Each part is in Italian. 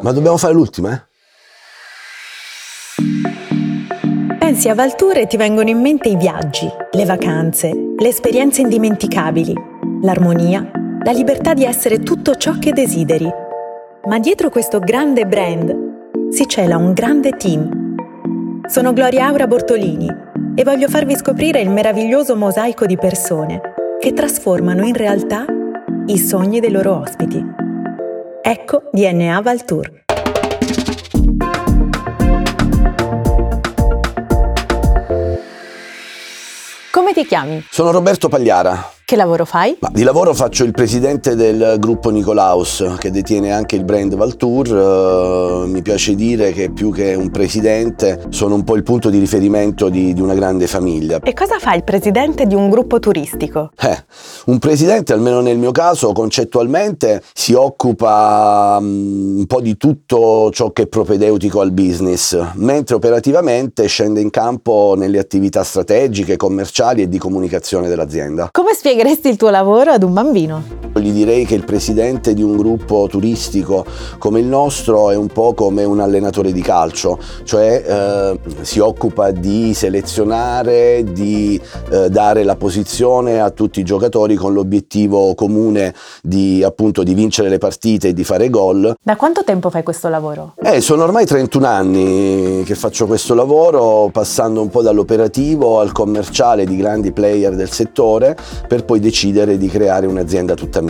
Ma dobbiamo fare l'ultima, eh? Pensi a Valtour e ti vengono in mente i viaggi, le vacanze, le esperienze indimenticabili, l'armonia, la libertà di essere tutto ciò che desideri. Ma dietro questo grande brand si cela un grande team. Sono Gloria Aura Bortolini e voglio farvi scoprire il meraviglioso mosaico di persone che trasformano in realtà i sogni dei loro ospiti. Ecco DNA Valtour. Come ti chiami? Sono Roberto Pagliara. Che lavoro fai? Ma di lavoro faccio il presidente del gruppo Nicolaus, che detiene anche il brand Valtour. Uh, mi piace dire che più che un presidente sono un po' il punto di riferimento di, di, una grande famiglia. E cosa fa il presidente di un gruppo turistico? Eh, un presidente, almeno nel mio caso, concettualmente si occupa um, un po' di tutto ciò che è propedeutico al business, mentre operativamente scende in campo nelle attività strategiche, commerciali e di comunicazione dell'azienda. Come spieghi spiegheresti il tuo lavoro ad un bambino? Gli direi che il presidente di un gruppo turistico come il nostro è un po' come un allenatore di calcio, cioè eh, si occupa di selezionare, di eh, dare la posizione a tutti i giocatori con l'obiettivo comune di appunto di vincere le partite e di fare gol. Da quanto tempo fai questo lavoro? Eh, sono ormai 31 anni che faccio questo lavoro, passando un po' dall'operativo al commerciale di grandi player del settore per poi decidere di creare un'azienda tutta mia.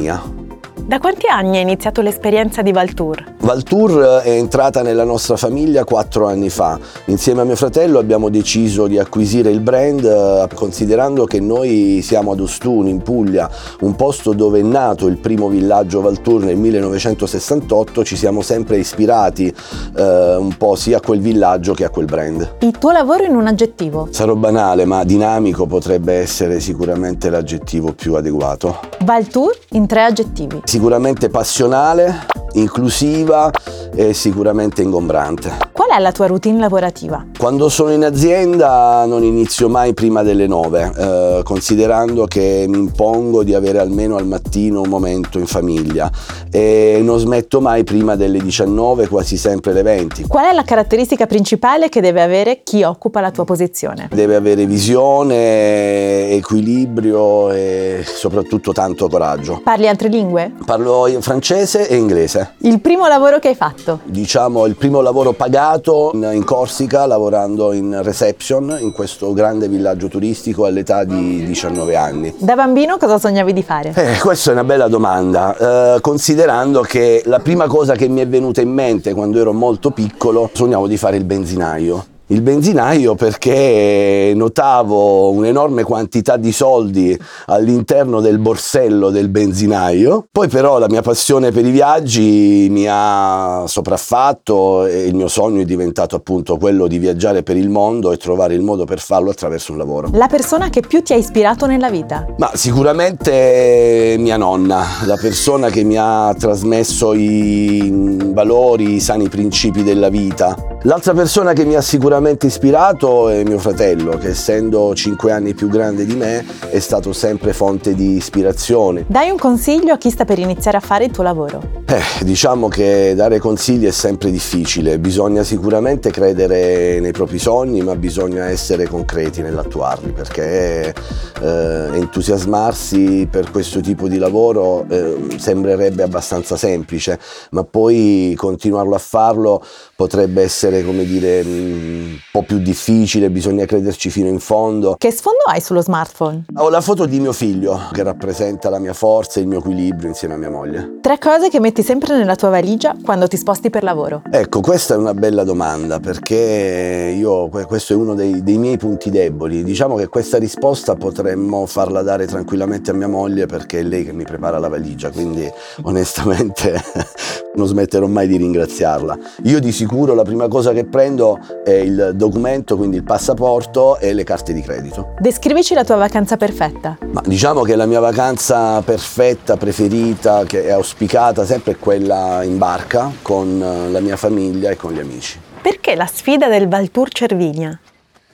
Da quanti anni è iniziato l'esperienza di Valtour? Valtour è entrata nella nostra famiglia quattro anni fa. Insieme a mio fratello abbiamo deciso di acquisire il brand eh, considerando che noi siamo ad Ostuni, in Puglia, un posto dove è nato il primo villaggio Valtour nel 1968. Ci siamo sempre ispirati eh, un po' sia a quel villaggio che a quel brand. Il tuo lavoro in un aggettivo? Sarò banale, ma dinamico potrebbe essere sicuramente l'aggettivo più adeguato. Valtour in tre aggettivi sicuramente passionale, inclusiva e sicuramente ingombrante. Qual è la tua routine lavorativa? Quando sono in azienda non inizio mai prima delle 9, eh, considerando che mi impongo di avere almeno al mattino un momento in famiglia e non smetto mai prima delle 19, quasi sempre le 20. Qual è la caratteristica principale che deve avere chi occupa la tua posizione? Deve avere visione, equilibrio e soprattutto tanto coraggio. Parli altre lingue? Parlo francese e inglese. Il primo lavoro che hai fatto? Diciamo il primo lavoro pagato in Corsica lavorando in reception in questo grande villaggio turistico all'età di 19 anni. Da bambino cosa sognavi di fare? Eh, questa è una bella domanda, eh, considerando che la prima cosa che mi è venuta in mente quando ero molto piccolo sognavo di fare il benzinaio il benzinaio perché notavo un'enorme quantità di soldi all'interno del borsello del benzinaio. Poi però la mia passione per i viaggi mi ha sopraffatto e il mio sogno è diventato appunto quello di viaggiare per il mondo e trovare il modo per farlo attraverso un lavoro. La persona che più ti ha ispirato nella vita? Ma sicuramente mia nonna, la persona che mi ha trasmesso i valori, i sani principi della vita. L'altra persona che mi ha sicuramente ispirato è mio fratello, che essendo 5 anni più grande di me è stato sempre fonte di ispirazione. Dai un consiglio a chi sta per iniziare a fare il tuo lavoro. Eh, diciamo che dare consigli è sempre difficile, bisogna sicuramente credere nei propri sogni, ma bisogna essere concreti nell'attuarli, perché eh, entusiasmarsi per questo tipo di lavoro eh, sembrerebbe abbastanza semplice, ma poi continuarlo a farlo potrebbe essere, come dire, un po' più difficile, bisogna crederci fino in fondo. Che sfondo hai sullo smartphone? Ho la foto di mio figlio, che rappresenta la mia forza e il mio equilibrio insieme a mia moglie. Tre cose che metti sempre nella tua valigia quando ti sposti per lavoro. Ecco, questa è una bella domanda, perché io, questo è uno dei, dei miei punti deboli. Diciamo che questa risposta potremmo farla dare tranquillamente a mia moglie, perché è lei che mi prepara la valigia, quindi onestamente non smetterò mai di ringraziarla. Io di sicuro la prima cosa che prendo è il documento, quindi il passaporto e le carte di credito. Descrivici la tua vacanza perfetta. Ma diciamo che la mia vacanza perfetta, preferita, che è auspicata sempre è quella in barca con la mia famiglia e con gli amici. Perché la sfida del Valtour Cervinia?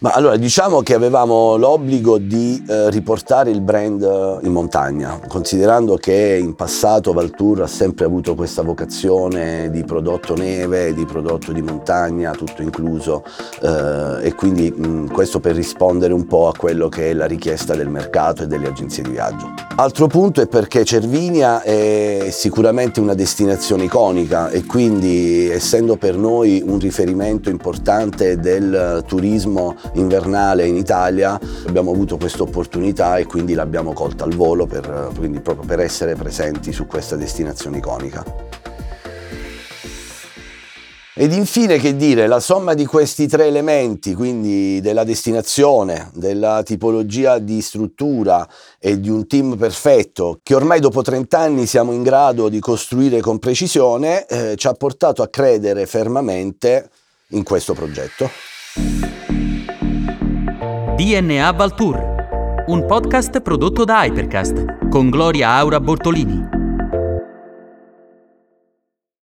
Ma allora diciamo che avevamo l'obbligo di eh, riportare il brand eh, in montagna, considerando che in passato Valtour ha sempre avuto questa vocazione di prodotto neve, di prodotto di montagna, tutto incluso, eh, e quindi mh, questo per rispondere un po' a quello che è la richiesta del mercato e delle agenzie di viaggio. Altro punto è perché Cervinia è sicuramente una destinazione iconica e quindi essendo per noi un riferimento importante del turismo invernale in Italia abbiamo avuto questa opportunità e quindi l'abbiamo colta al volo per, proprio per essere presenti su questa destinazione iconica. Ed infine che dire, la somma di questi tre elementi, quindi della destinazione, della tipologia di struttura e di un team perfetto, che ormai dopo 30 anni siamo in grado di costruire con precisione, eh, ci ha portato a credere fermamente in questo progetto. DNA Valtour, un podcast prodotto da Hypercast con Gloria Aura Bortolini.